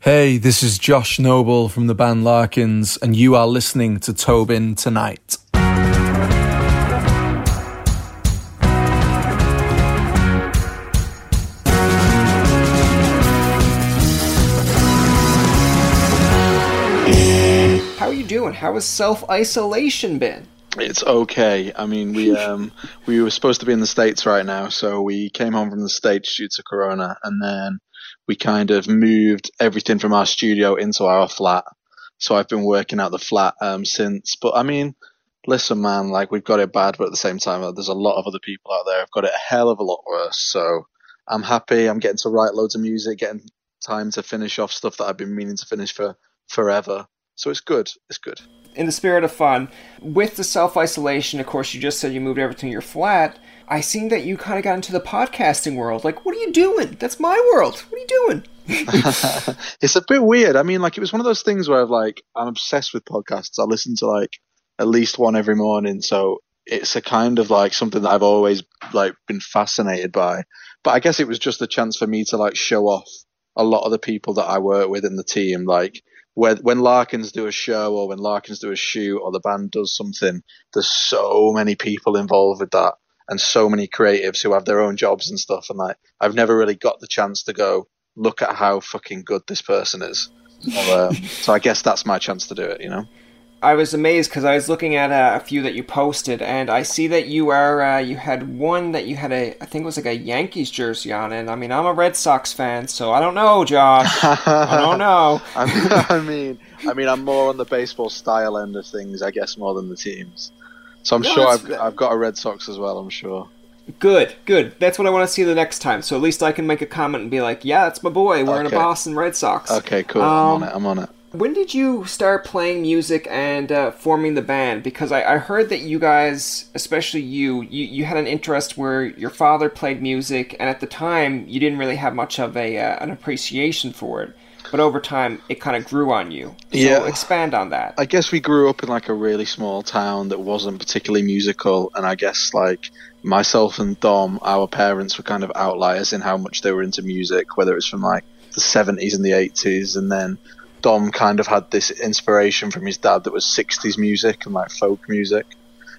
Hey, this is Josh Noble from the band Larkins, and you are listening to Tobin Tonight. How are you doing? How has self isolation been? It's okay. I mean, we um we were supposed to be in the states right now, so we came home from the states due to Corona, and then we kind of moved everything from our studio into our flat. So I've been working out the flat um, since. But I mean, listen, man, like we've got it bad, but at the same time, there's a lot of other people out there who've got it a hell of a lot worse. So I'm happy. I'm getting to write loads of music, getting time to finish off stuff that I've been meaning to finish for forever. So it's good. It's good. In the spirit of fun, with the self isolation, of course, you just said you moved everything to your flat. I seen that you kind of got into the podcasting world. Like, what are you doing? That's my world. What are you doing? it's a bit weird. I mean, like it was one of those things where I've like I'm obsessed with podcasts. I listen to like at least one every morning, so it's a kind of like something that I've always like been fascinated by. But I guess it was just a chance for me to like show off a lot of the people that I work with in the team. Like when when Larkins do a show or when Larkins do a shoot or the band does something, there's so many people involved with that and so many creatives who have their own jobs and stuff. And like, I've never really got the chance to go look at how fucking good this person is. So, um, so I guess that's my chance to do it, you know. I was amazed because I was looking at uh, a few that you posted, and I see that you are uh, you had one that you had a I think it was like a Yankees jersey on, and I mean I'm a Red Sox fan, so I don't know, Josh. I don't know. I mean, I mean, I'm more on the baseball style end of things, I guess, more than the teams. So I'm no, sure I've, I've got a Red Sox as well. I'm sure. Good, good. That's what I want to see the next time. So at least I can make a comment and be like, "Yeah, that's my boy. We're okay. in a Boston Red Sox." Okay, cool. Um, I'm on it. I'm on it. When did you start playing music and uh, forming the band? Because I, I, heard that you guys, especially you, you, you had an interest where your father played music, and at the time you didn't really have much of a uh, an appreciation for it but over time it kind of grew on you. So yeah. expand on that. I guess we grew up in like a really small town that wasn't particularly musical, and I guess like myself and Dom, our parents were kind of outliers in how much they were into music, whether it was from like the 70s and the 80s, and then Dom kind of had this inspiration from his dad that was 60s music and like folk music.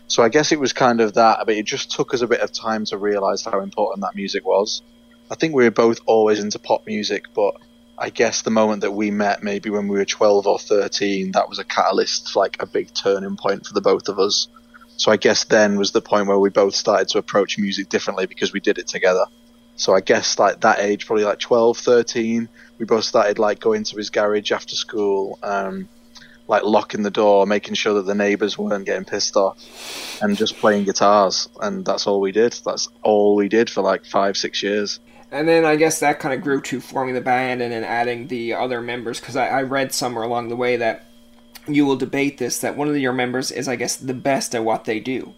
So I guess it was kind of that, but it just took us a bit of time to realize how important that music was. I think we were both always into pop music, but I guess the moment that we met, maybe when we were 12 or 13, that was a catalyst, like a big turning point for the both of us. So I guess then was the point where we both started to approach music differently because we did it together. So I guess like that age, probably like 12, 13, we both started like going to his garage after school, um, like locking the door, making sure that the neighbors weren't getting pissed off, and just playing guitars. And that's all we did. That's all we did for like five, six years and then I guess that kind of grew to forming the band and then adding the other members because I, I, read somewhere along the way that you will debate this that one of your members is I guess the best at what they do.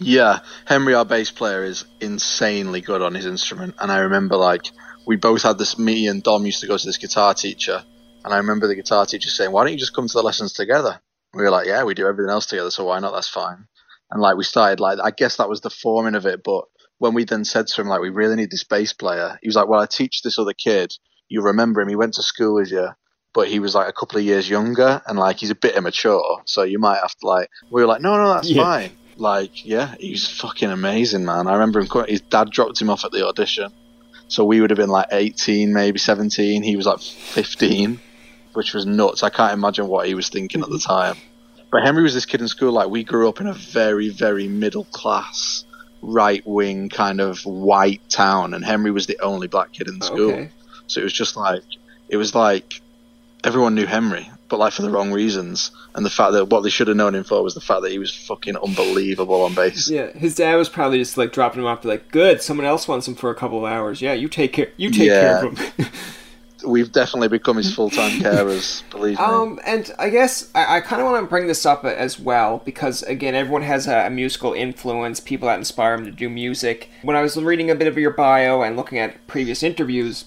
Yeah, Henry, our bass player, is insanely good on his instrument, and I remember like we both had this. Me and Dom used to go to this guitar teacher, and I remember the guitar teacher saying, "Why don't you just come to the lessons together?" We were like, "Yeah, we do everything else together, so why not? That's fine." And like we started like I guess that was the forming of it, but when we then said to him like we really need this bass player, he was like, "Well, I teach this other kid. You remember him? He went to school with you." But he was like a couple of years younger, and like he's a bit immature, so you might have to like. We were like, no, no, that's yeah. fine. Like, yeah, he's fucking amazing, man. I remember him. His dad dropped him off at the audition, so we would have been like 18, maybe 17. He was like 15, which was nuts. I can't imagine what he was thinking at the time. But Henry was this kid in school. Like, we grew up in a very, very middle class right wing kind of white town, and Henry was the only black kid in the school. Okay. So it was just like it was like everyone knew Henry, but like for the wrong reasons. And the fact that what they should have known him for was the fact that he was fucking unbelievable on bass. Yeah, his dad was probably just like dropping him off, to like, "Good, someone else wants him for a couple of hours. Yeah, you take care, you take yeah. care of him." we've definitely become his full time carers. Believe me. Um, and I guess I, I kind of want to bring this up as well because again, everyone has a, a, musical influence, people that inspire them to do music. When I was reading a bit of your bio and looking at previous interviews,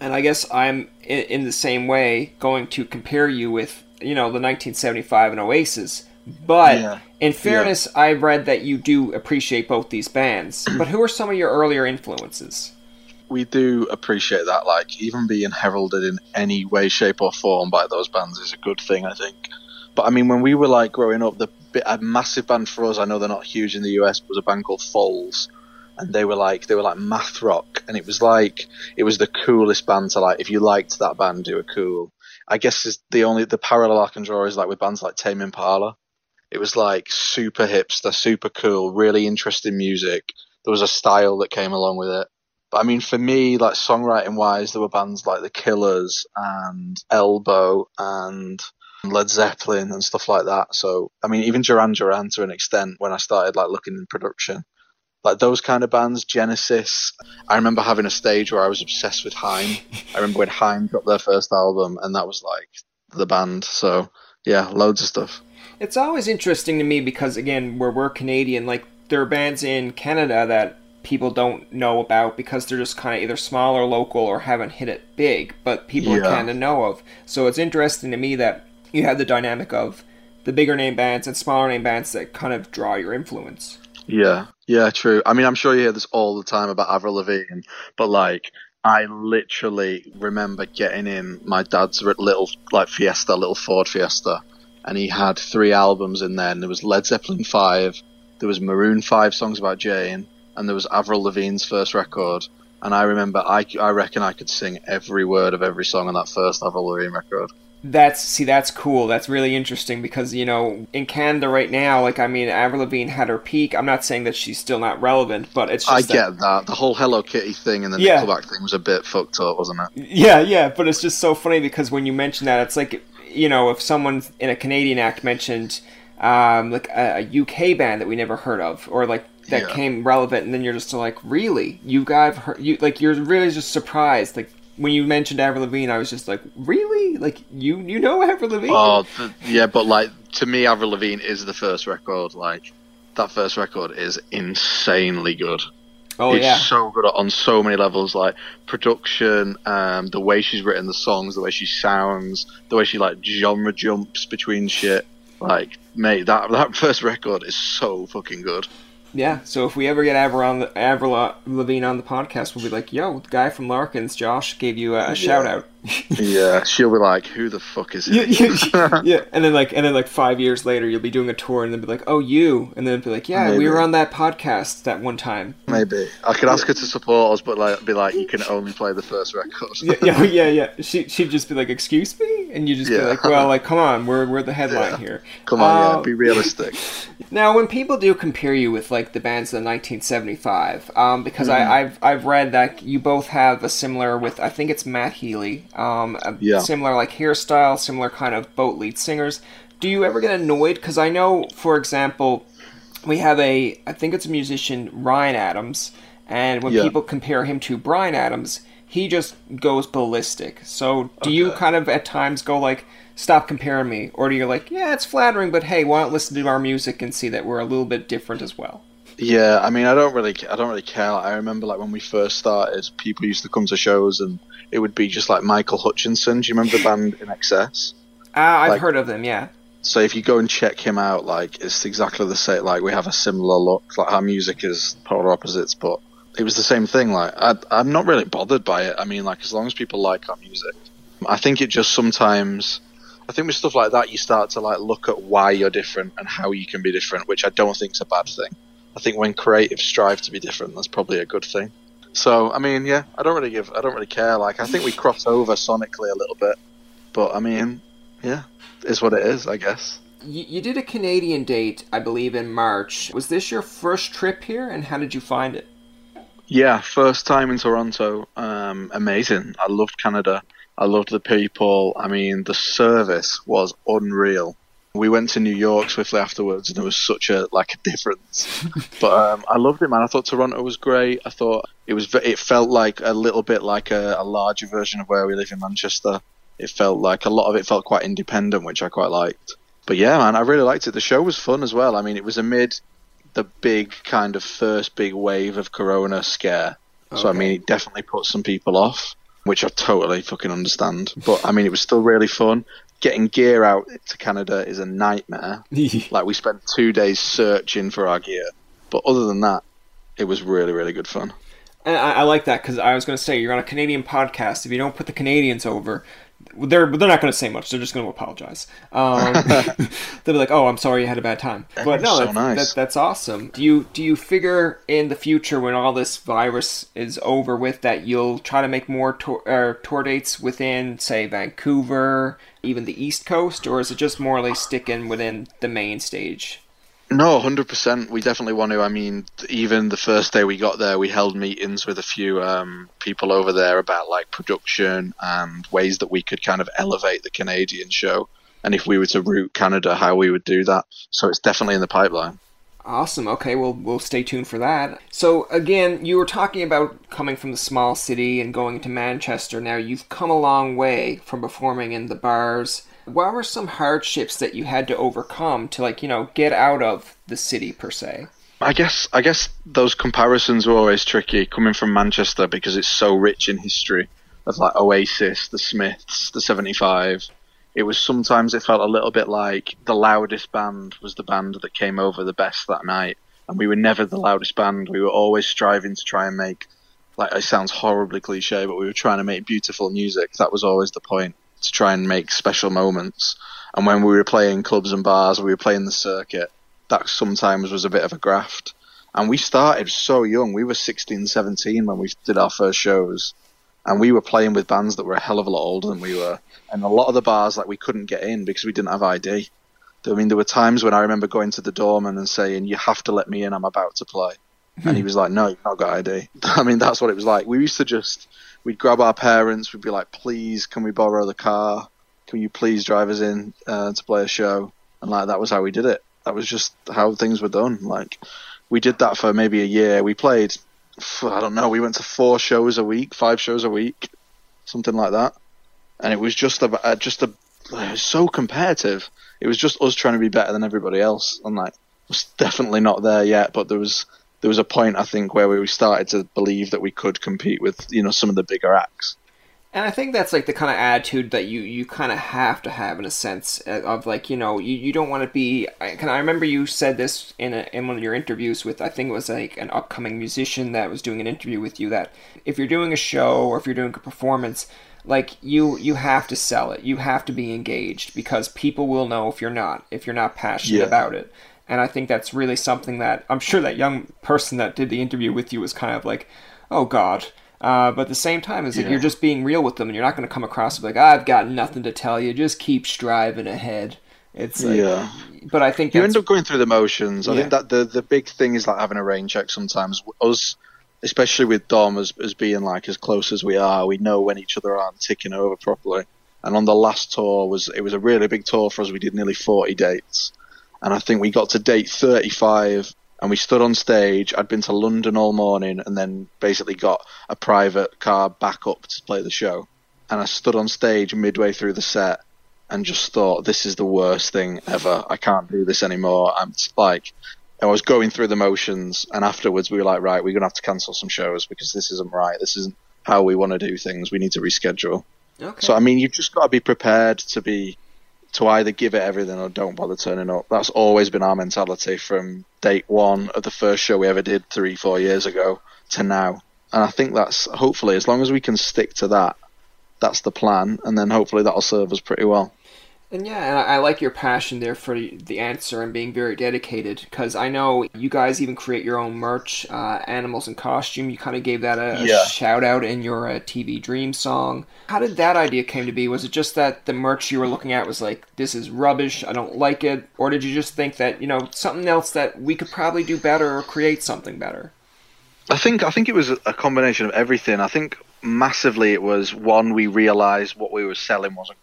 and I guess I'm in, in the same way going to compare you with you know the 1975 and Oasis. But yeah. in fairness, yeah. I read that you do appreciate both these bands. but who are some of your earlier influences? We do appreciate that. Like even being heralded in any way, shape, or form by those bands is a good thing, I think. But I mean, when we were like growing up, the a massive band for us. I know they're not huge in the US, was a band called Foals, and they were like they were like math rock, and it was like it was the coolest band to like. If you liked that band, you were cool. I guess the only the parallel I can draw is like with bands like Tame Impala. It was like super hipster, super cool, really interesting music. There was a style that came along with it but I mean, for me, like songwriting wise, there were bands like The Killers and Elbow and Led Zeppelin and stuff like that. So, I mean, even Duran Duran to an extent when I started like looking in production. Like those kind of bands, Genesis. I remember having a stage where I was obsessed with Haim. I remember when Haim dropped their first album, and that was like the band. So yeah, loads of stuff. It's always interesting to me because again, where we're Canadian, like there are bands in Canada that people don't know about because they're just kind of either small or local or haven't hit it big, but people yeah. kind of know of. So it's interesting to me that you have the dynamic of the bigger name bands and smaller name bands that kind of draw your influence. Yeah, yeah, true. I mean, I'm sure you hear this all the time about Avril Lavigne, but like, I literally remember getting in my dad's little like Fiesta, little Ford Fiesta, and he had three albums in there, and there was Led Zeppelin five, there was Maroon five songs about Jane, and there was Avril Lavigne's first record. And I remember, I, I reckon I could sing every word of every song on that first Avril Lavigne record. That's see, that's cool. That's really interesting because you know in Canada right now, like I mean, Avril Lavigne had her peak. I'm not saying that she's still not relevant, but it's. I that, get that the whole Hello Kitty thing and the yeah. Nickelback thing was a bit fucked up, wasn't it? Yeah, yeah, but it's just so funny because when you mention that, it's like you know if someone in a Canadian act mentioned um, like a, a, UK band that we never heard of, or like that yeah. came relevant, and then you're just like, really, you guys, heard, you like, you're really just surprised, like when you mentioned Avril Lavigne, I was just like, really, like you you know Avril Lavigne? Oh, the, yeah, but like to me, Avril Lavigne is the first record. Like that first record is insanely good. Oh it's yeah, so good on so many levels, like production, um, the way she's written the songs, the way she sounds, the way she like genre jumps between shit. Like, mate, that that first record is so fucking good. Yeah, so if we ever get Avril, Avril Lavigne on the podcast, we'll be like, "Yo, the guy from Larkins, Josh, gave you a, a yeah. shout out." Yeah, she'll be like, "Who the fuck is he?" Yeah, yeah, and then like, and then like five years later, you'll be doing a tour, and then be like, "Oh, you," and then be like, "Yeah, Maybe. we were on that podcast that one time." Maybe I could ask her to support us, but like, be like, "You can only play the first record." yeah, yeah, yeah, yeah. She she'd just be like, "Excuse me," and you just be like, "Well, like, come on, we're we're the headline here." Come on, yeah, be realistic. Now, when people do compare you with like the bands of 1975, um, because mm. I, have I've read that you both have a similar with I think it's Matt Healy, um, yeah. similar like hairstyle, similar kind of boat lead singers. Do you ever get annoyed? Because I know, for example, we have a I think it's a musician Ryan Adams, and when yeah. people compare him to Bryan Adams, he just goes ballistic. So do okay. you kind of at times go like? stop comparing me? Or do you like, yeah, it's flattering, but hey, why don't listen to our music and see that we're a little bit different as well? Yeah, I mean, I don't really, I don't really care. I remember like when we first started, people used to come to shows and it would be just like Michael Hutchence. Do you remember the band INXS? Ah, uh, I've like, heard of them. Yeah. So if you go and check him out, like it's exactly the same. Like we have a similar look. Like our music is polar opposites, but it was the same thing. Like I, I'm not really bothered by it. I mean, like as long as people like our music, I think it just sometimes I think with stuff like that, you start to like look at why you're different and how you can be different, which I don't think is a bad thing. I think when creatives strive to be different, that's probably a good thing. So, I mean, yeah, I don't really give, I don't really care. Like, I think we cross over sonically a little bit, but I mean, yeah, is what it is, I guess. You, you did a Canadian date, I believe, in March. Was this your first trip here, and how did you find it? Yeah, first time in Toronto. Um, amazing. I loved Canada. I loved the people. I mean, the service was unreal. We went to New York swiftly afterwards, and there was such a like a difference. but um, I loved it, man. I thought Toronto was great. I thought it was. It felt like a little bit like a, a larger version of where we live in Manchester. It felt like a lot of it felt quite independent, which I quite liked. But yeah, man, I really liked it. The show was fun as well. I mean, it was amid the big kind of first big wave of Corona scare. Okay. So I mean, it definitely put some people off, which I totally fucking understand. But I mean, it was still really fun getting gear out to Canada is a nightmare. like we spent two days searching for our gear, but other than that, it was really really good fun. And I, I like that because I was going to say you're on a Canadian podcast. If you don't put the Canadians over, they're they're not going to say much. They're just going to apologize. Um, they'll be like, "Oh, I'm sorry, you had a bad time." But no, so that's, nice. that, that's awesome. Do you do you figure in the future when all this virus is over with that you'll try to make more tour, uh, tour dates within, say, Vancouver, even the East Coast, or is it just more like sticking within the main stage? No, hundred percent. We definitely want to. I mean, even the first day we got there, we held meetings with a few um, people over there about like production and ways that we could kind of elevate the Canadian show, and if we were to route Canada, how we would do that. So it's definitely in the pipeline. Awesome. Okay, well, we'll stay tuned for that. So, again, you were talking about coming from the small city and going to Manchester. Now, you've come a long way from performing in the bars what were some hardships that you had to overcome to like you know get out of the city per se I guess I guess those comparisons were always tricky coming from Manchester because it's so rich in history of like Oasis, the Smiths, the 75. It was sometimes it felt a little bit like the loudest band was the band that came over the best that night and we were never the loudest band. We were always striving to try and make like it sounds horribly cliche but we were trying to make beautiful music. That was always the point to try and make special moments. And when we were playing clubs and bars, we were playing the circuit. That sometimes was a bit of a graft. And we started so young. We were 16, 17 when we did our first shows. And we were playing with bands that were a hell of a lot older than we were. And a lot of the bars, like, we couldn't get in because we didn't have ID. I mean, there were times when I remember going to the doorman and saying, You have to let me in, I'm about to play. and he was like, No, you've not got ID. I mean, that's what it was like. We used to just we'd grab our parents. We'd be like, "Please, can we borrow the car? Can you please drive us in uh, to play a show?" And like that was how we did it. That was just how things were done. Like we did that for maybe a year. We played, I don't know, we went to four shows a week, five shows a week, something like that. And it was just uh, just a, so competitive. It was just us trying to be better than everybody else. And like, was definitely not there yet, but there was there was a point I think where we started to believe that we could compete with you know some of the bigger acts. And I think that's like the kind of attitude that you, you kind of have to have in a sense uh, of like you know you, you don't want to be. I, I remember you said this in a, in one of your interviews with I think it was like an upcoming musician that was doing an interview with you that if you're doing a show or if you're doing a performance like you you have to sell it you have to be engaged because people will know if you're not if you're not passionate yeah. about it and I think that's really something that I'm sure that young person that did the interview with you was kind of like, oh God. Uh, but at the same time, is yeah. like you're just being real with them, and you're not going to come across like I've got nothing to tell you. Just keep striving ahead. It's like, yeah. But I think you end up going through the motions. I yeah. think that the the big thing is like having a rain check. Sometimes us, especially with Dom, as as being like as close as we are, we know when each other aren't ticking over properly. And on the last tour was it was a really big tour for us. We did nearly forty dates, and I think we got to date 35 and we stood on stage. I'd been to London all morning and then basically got a private car back up to play the show. And I stood on stage midway through the set and just thought, this is the worst thing ever. I can't do this anymore. I'm like, I was going through the motions, and afterwards we were like, right, we're gonna have to cancel some shows because this isn't right. This isn't how we want to do things. We need to reschedule. Okay. So I mean, you've just got to be prepared to be to either give it everything or don't bother turning up. That's always been our mentality from date one of the first show we ever did three, four years ago to now. And I think that's hopefully, as long as we can stick to that, that's the plan. And then hopefully that'll serve us pretty well. And yeah, and I like your passion there for the answer and being very dedicated because I know you guys even create your own merch, uh, Animals in Costume. You kind of gave that a, yeah. a, shout out in your uh, TV Dream song. How did that idea came to be? Was it just that the merch you were looking at was like, this is rubbish, I don't like it? Or did you just think that, you know, something else that we could probably do better or create something better? I think I think it was a combination of everything. I think massively it was one we realized what we were selling wasn't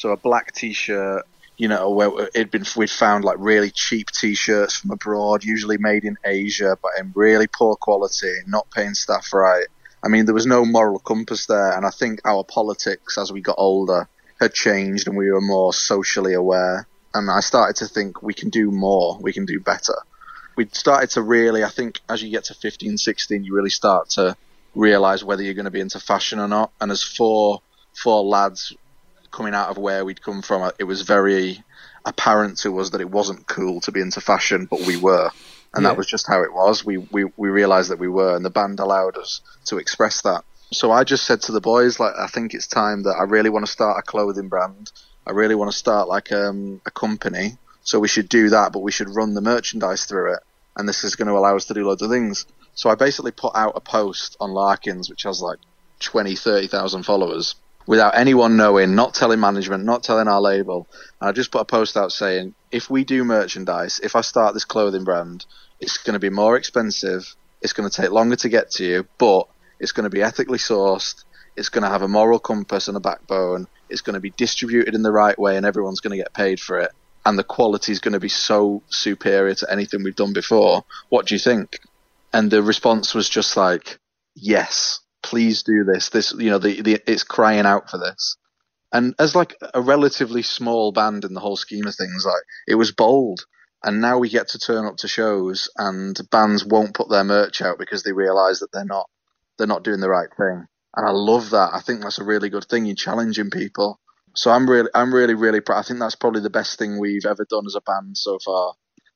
so a black T-shirt, you know, where it'd been we'd found like really cheap T-shirts from abroad, usually made in Asia, but in really poor quality, not paying staff right. I mean, there was no moral compass there, and I think our politics as we got older had changed, and we were more socially aware. And I started to think we can do more, we can do better. We started to really, I think, as you get to 15, 16, you really start to realize whether you're going to be into fashion or not. And as four four lads coming out of where we'd come from, it was very apparent to us that it wasn't cool to be into fashion, but we were. And yeah. that was just how it was. We, we, we realized that we were, and the band allowed us to express that. So I just said to the boys, like, I think it's time that I really want to start a clothing brand. I really want to start like um, a company. So we should do that, but we should run the merchandise through it. And this is going to allow us to do loads of things. So I basically put out a post on Larkins, which has like 20, 30,000 followers without anyone knowing, not telling management, not telling our label. And I just put a post out saying, if we do merchandise, if I start this clothing brand, it's going to be more expensive. It's going to take longer to get to you, but it's going to be ethically sourced. It's going to have a moral compass and a backbone. It's going to be distributed in the right way, and everyone's going to get paid for it. And the quality is going to be so superior to anything we've done before. What do you think? And the response was just like, yes please do this. This, you know, the, the it's crying out for this. And as like a relatively small band in the whole scheme of things, like it was bold. And now we get to turn up to shows, and bands won't put their merch out because they realise that they're not they're not doing the right thing. And I love that. I think that's a really good thing. You're challenging people. So I'm really, I'm really, really proud. I think that's probably the best thing we've ever done as a band so far.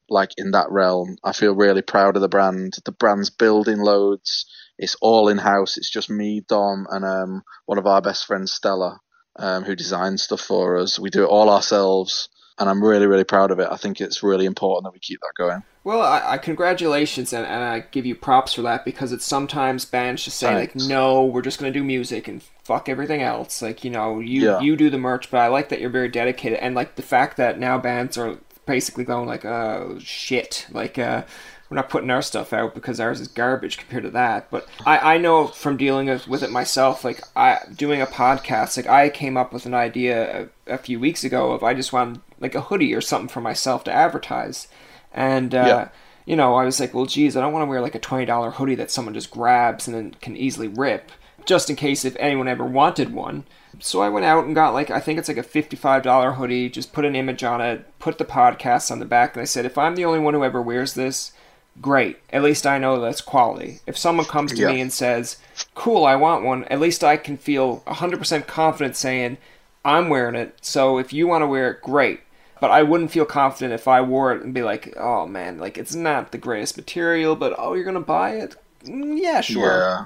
Like in that realm, I feel really proud of the brand. The brand's building loads. It's all in house. It's just me, Dom, and um, one of our best friends, Stella, um, who designs stuff for us. We do it all ourselves, and I'm really, really proud of it. I think it's really important that we keep that going. Well, I, I congratulations, and, and, I give you props for that because it's sometimes bands just say Thanks. like, "No, we're just going to do music and fuck everything else." Like, you know, you yeah. you do the merch, but I like that you're very dedicated, and like the fact that now bands are basically going like, "Oh shit," like. uh we're not putting our stuff out because ours is garbage compared to that. But I, I know from dealing with it myself, like I doing a podcast, like I came up with an idea a, a few weeks ago of I just want like a hoodie or something for myself to advertise, and uh, yeah. you know I was like, well, geez, I don't want to wear like a twenty dollar hoodie that someone just grabs and then can easily rip, just in case if anyone ever wanted one. So I went out and got like I think it's like a $55 hoodie, just put an image on it, put the podcast on the back and I said if I'm the only one who ever wears this, great. At least I know that's quality. If someone comes to yeah. me and says, "Cool, I want one," at least I can feel 100% confident saying, "I'm wearing it." So if you want to wear it, great. But I wouldn't feel confident if I wore it and be like, "Oh man, like it's not the greatest material, but oh, you're gonna buy it." Mm, yeah, sure. Yeah.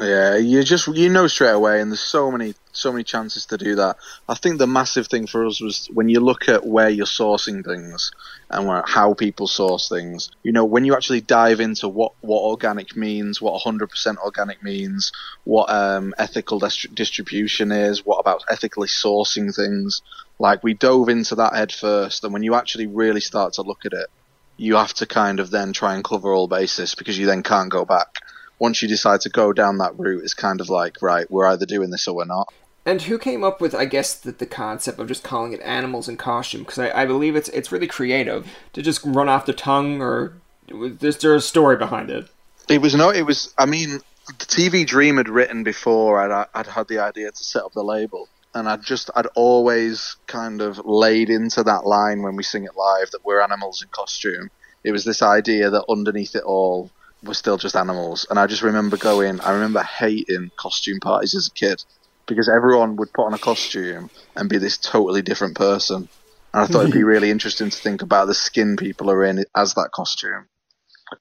Yeah, you just you know straight away, and there's so many so many chances to do that. I think the massive thing for us was when you look at where you're sourcing things and how people source things. You know, when you actually dive into what what organic means, what 100% organic means, what um, ethical dist- distribution is, what about ethically sourcing things. Like we dove into that head first, and when you actually really start to look at it, you have to kind of then try and cover all bases because you then can't go back once you decide to go down that route, it's kind of like, right, we're either doing this or we're not. And who came up with, I guess, the, the concept of just calling it animals in costume? Because I, I believe it's it's really creative to just run off the tongue, or is there a story behind it? It was no, it was. I mean, the TV Dream had written before I'd, uh, I'd had the idea to set up the label, and I'd just I'd always kind of laid into that line when we sing it live that we're animals in costume. It was this idea that underneath it all we're still just animals. And I just remember going, I remember hating costume parties as a kid because everyone would put on a costume and be this totally different person. And I thought it'd be really interesting to think about the skin people are in as that costume.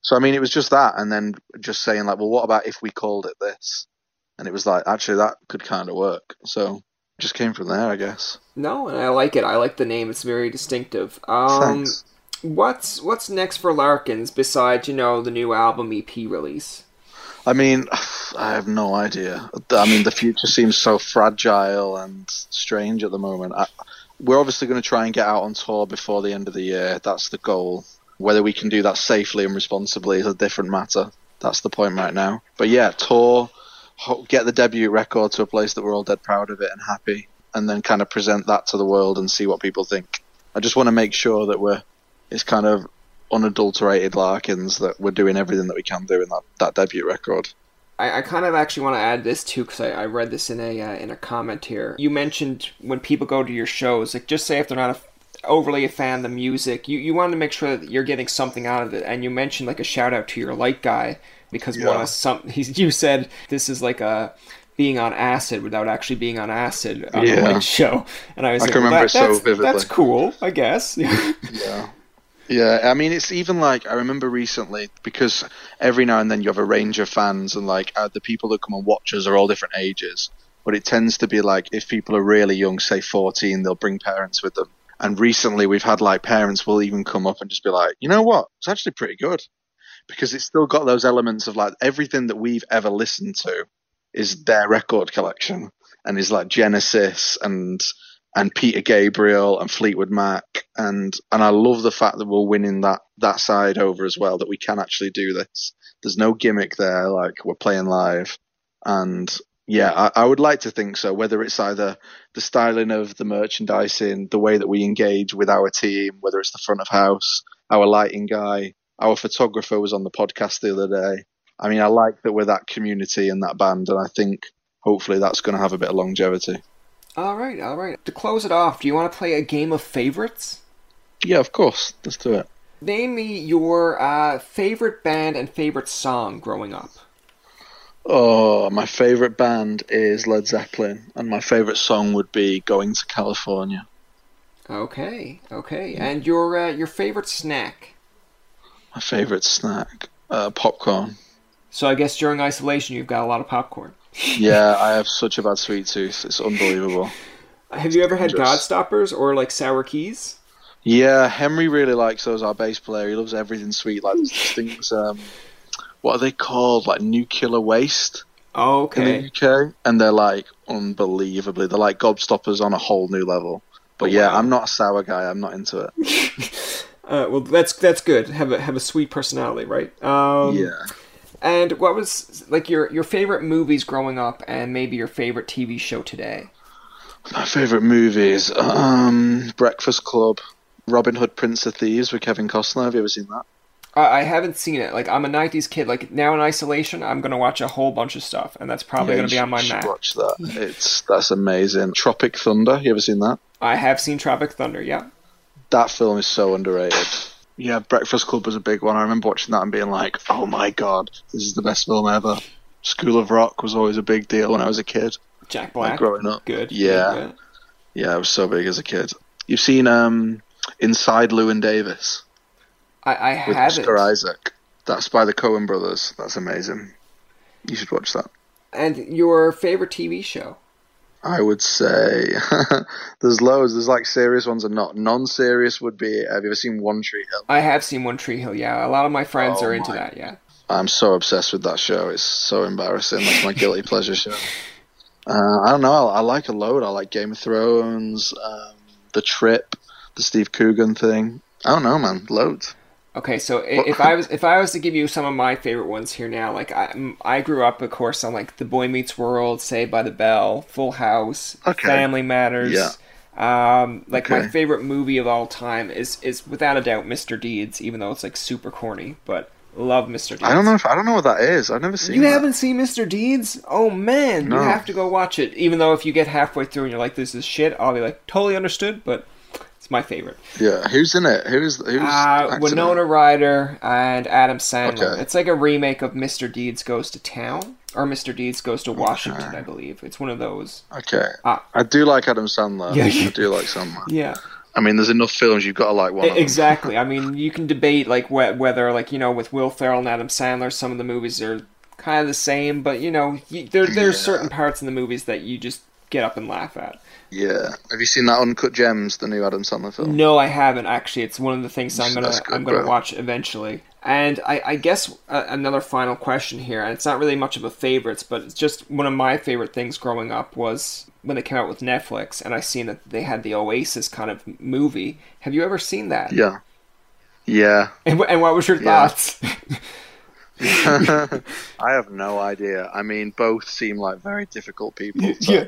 So I mean, it was just that, and then just saying like, well, what about if we called it this? And it was like, actually, that could kind of work. So it just came from there, I guess. No, and I like it. I like the name. It's very distinctive. Um, Thanks. What's what's next for Larkins besides you know the new album EP release? I mean, I have no idea. I mean, the future seems so fragile and strange at the moment. I, we're obviously going to try and get out on tour before the end of the year. That's the goal. Whether we can do that safely and responsibly is a different matter. That's the point right now. But yeah, tour, get the debut record to a place that we're all dead proud of it and happy, and then kind of present that to the world and see what people think. I just want to make sure that we're it's kind of unadulterated Larkins that we're doing everything that we can do in that, that debut record. I, I kind of actually want to add this too because I, I read this in a uh, in a comment here. You mentioned when people go to your shows, like just say if they're not a, overly a fan of the music, you you want to make sure that you're getting something out of it. And you mentioned like a shout out to your light guy because one of some he's you said this is like a being on acid without actually being on acid on Yeah. light show. And I was I like, can well, remember that- it so that's, vividly. That's cool, I guess. Yeah. Yeah, I mean, it's even like I remember recently because every now and then you have a range of fans, and like uh, the people that come and watch us are all different ages. But it tends to be like if people are really young, say 14, they'll bring parents with them. And recently we've had like parents will even come up and just be like, you know what, it's actually pretty good because it's still got those elements of like everything that we've ever listened to is their record collection and is like Genesis and and Peter Gabriel and Fleetwood Mac and and I love the fact that we're winning that that side over as well that we can actually do this. There's no gimmick there, like we're playing live, and yeah, I, I would like to think so. Whether it's either the styling of the merchandising, the way that we engage with our team, whether it's the front of house, our lighting guy, our photographer was on the podcast the other day. I mean, I like that we're that community and that band, and I think hopefully that's going to have a bit of longevity. All right, all right. To close it off, do you want to play a game of favorites? Yeah, of course. Let's do it. Name me your uh, favorite band and favorite song growing up. Oh, my favorite band is Led Zeppelin, and my favorite song would be "Going to California." Okay, okay. And your uh, your favorite snack? My favorite snack, uh, popcorn. So I guess during isolation you've got a lot of popcorn. Yeah, I have such a bad sweet tooth; it's unbelievable. Have you ever had Just- Gobstoppers or like sour keys? Yeah, Henry really likes those. Our bass player, he loves everything sweet. Like these things, um, what are they called? Like nuclear waste Oh, in okay. the UK, and they're like unbelievably. They're like gobstoppers on a whole new level. But Oh, yeah, wow. I'm not a sour guy. I'm not into it. Uh, well, that's that's good. Have a have a sweet personality, right? Um, yeah. And what was like your your favorite movies growing up, and maybe your favorite TV show today? My favorite movies, um, Breakfast Club, Robin Hood, Prince of Thieves with Kevin Costner. Have you ever seen that? I I haven't seen it. Like I'm a '90s kid. Like now in isolation, I'm gonna watch a whole bunch of stuff, and that's probably Yeah, gonna be on my map. Watch that. It's that's amazing. Tropic Thunder. You ever seen that? I have seen Tropic Thunder. Yeah. That film is so underrated. Yeah, Breakfast Club was a big one. I remember watching that and being like, "Oh my god, this is the best film ever." School of Rock was always a big deal when I was a kid. Jack Like Black. growing up. Good. Yeah. good. Yeah, I was so big as a kid. You've seen um, Inside Llewyn Davis I, I with haven't. Oscar Isaac. That's by the Coen brothers. That's amazing. You should watch that. And your favorite TV show? I would say there's loads. There's like serious ones and not. Non-serious would be. Have you ever seen One Tree Hill? I have seen One Tree Hill. Yeah, a lot of my friends Oh are into my that. Yeah. I'm so obsessed with that show. It's so embarrassing. That's my guilty pleasure show. Uh, I don't know. I, I like a load. I like Game of Thrones, um, The Trip, the Steve Coogan thing. I don't know, man. Loads. Okay, so if I was if I was to give you some of my favorite ones here now, like I I grew up, of course, on like The Boy Meets World, Saved by the Bell, Full House, Okay. Family Matters. Yeah. Um, like my favorite movie of all time is is without a doubt Mr. Deeds, even though it's like super corny, but love Mr. Deeds. I don't know if I don't know what that is. I've never seen. You that. haven't seen Mr. Deeds? Oh man, No. you have to go watch it. Even though if you get halfway through and you're like, "This is shit," I'll be like, "Totally understood," but it's my favorite. Yeah. Who's in it? Who's who's? Uh, acting in it? Winona Ryder and Adam Sandler. Okay. It's like a remake of Mr. Deeds Goes to Town or Mr. Deeds Goes to Washington, I believe. It's one of those. Okay. Ah. I do like Adam Sandler. Yeah. I do like Sandler. Yeah, I mean, there's enough films you've got to like one. of them. Exactly. I mean, you can debate like wh- whether like you know with Will Ferrell and Adam Sandler, some of the movies are kind of the same, but you know you, there there's Yeah. certain parts in the movies that you just get up and laugh at. Yeah. Have you seen that Uncut Gems, the new Adam Sandler film? No, I haven't actually. It's one of the things I'm gonna good, I'm gonna bro. watch eventually. And I, I guess uh, another final question here, and it's not really much of a favorites, but it's just one of my favorite things growing up was when they came out with Netflix, and I seen that they had the Oasis kind of movie. Have you ever seen that? Yeah. Yeah. And, and what was your Yeah. thoughts? I have no idea. I mean, both seem like very difficult people to, yeah.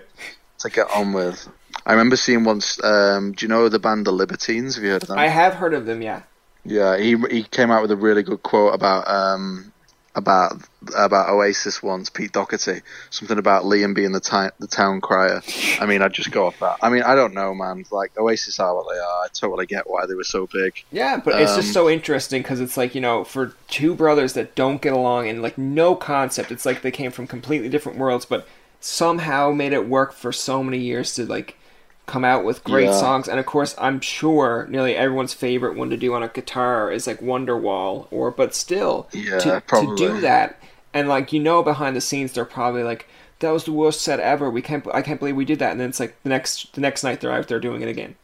to get on with. I remember seeing once. Um, do you know the band The Libertines? Have you heard of them? I have heard of them. Yeah. Yeah, he he came out with a really good quote about um about about Oasis once. Pete Doherty, something about Liam being the the town crier. I mean, I'd just go off that. I mean, I don't know, man. Like Oasis are what they are. I totally get why they were so big. Yeah, but it's just Um, so interesting because it's like you know, for two brothers that don't get along and like no concept, it's like they came from completely different worlds, but somehow made it work for so many years to like come out with great Yeah. songs. And of course, I'm sure nearly everyone's favorite one to do on a guitar is like Wonderwall, or but still Yeah, to, to do that and like you know behind the scenes they're probably like. That was the worst set ever. We can't. I can't believe we did that. And then it's like the next the next night they're out there doing it again.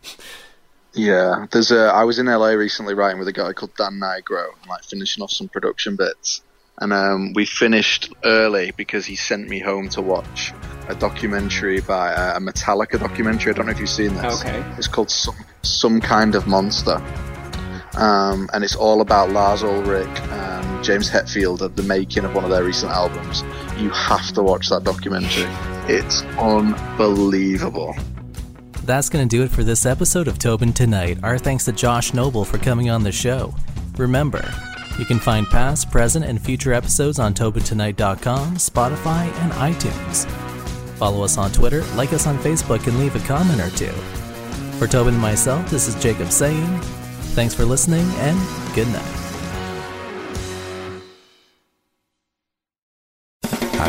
Yeah, there's a. I was in LA recently writing with a guy called Dan Nigro, like finishing off some production bits, and um, we finished early because he sent me home to watch a documentary by uh, a Metallica documentary. I don't know if you've seen this. Okay. It's called Some Some Kind of Monster, um, and it's all about Lars Ulrich and James Hetfield at the making of one of their recent albums. You have to watch that documentary. It's unbelievable. That's going to do it for this episode of Tobin Tonight. Our thanks to Josh Noble for coming on the show. Remember, you can find past, present, and future episodes on TobinTonight.com, Spotify, and iTunes. Follow us on Twitter, like us on Facebook, and leave a comment or two. For Tobin and myself, this is Jacob saying, thanks for listening and good night.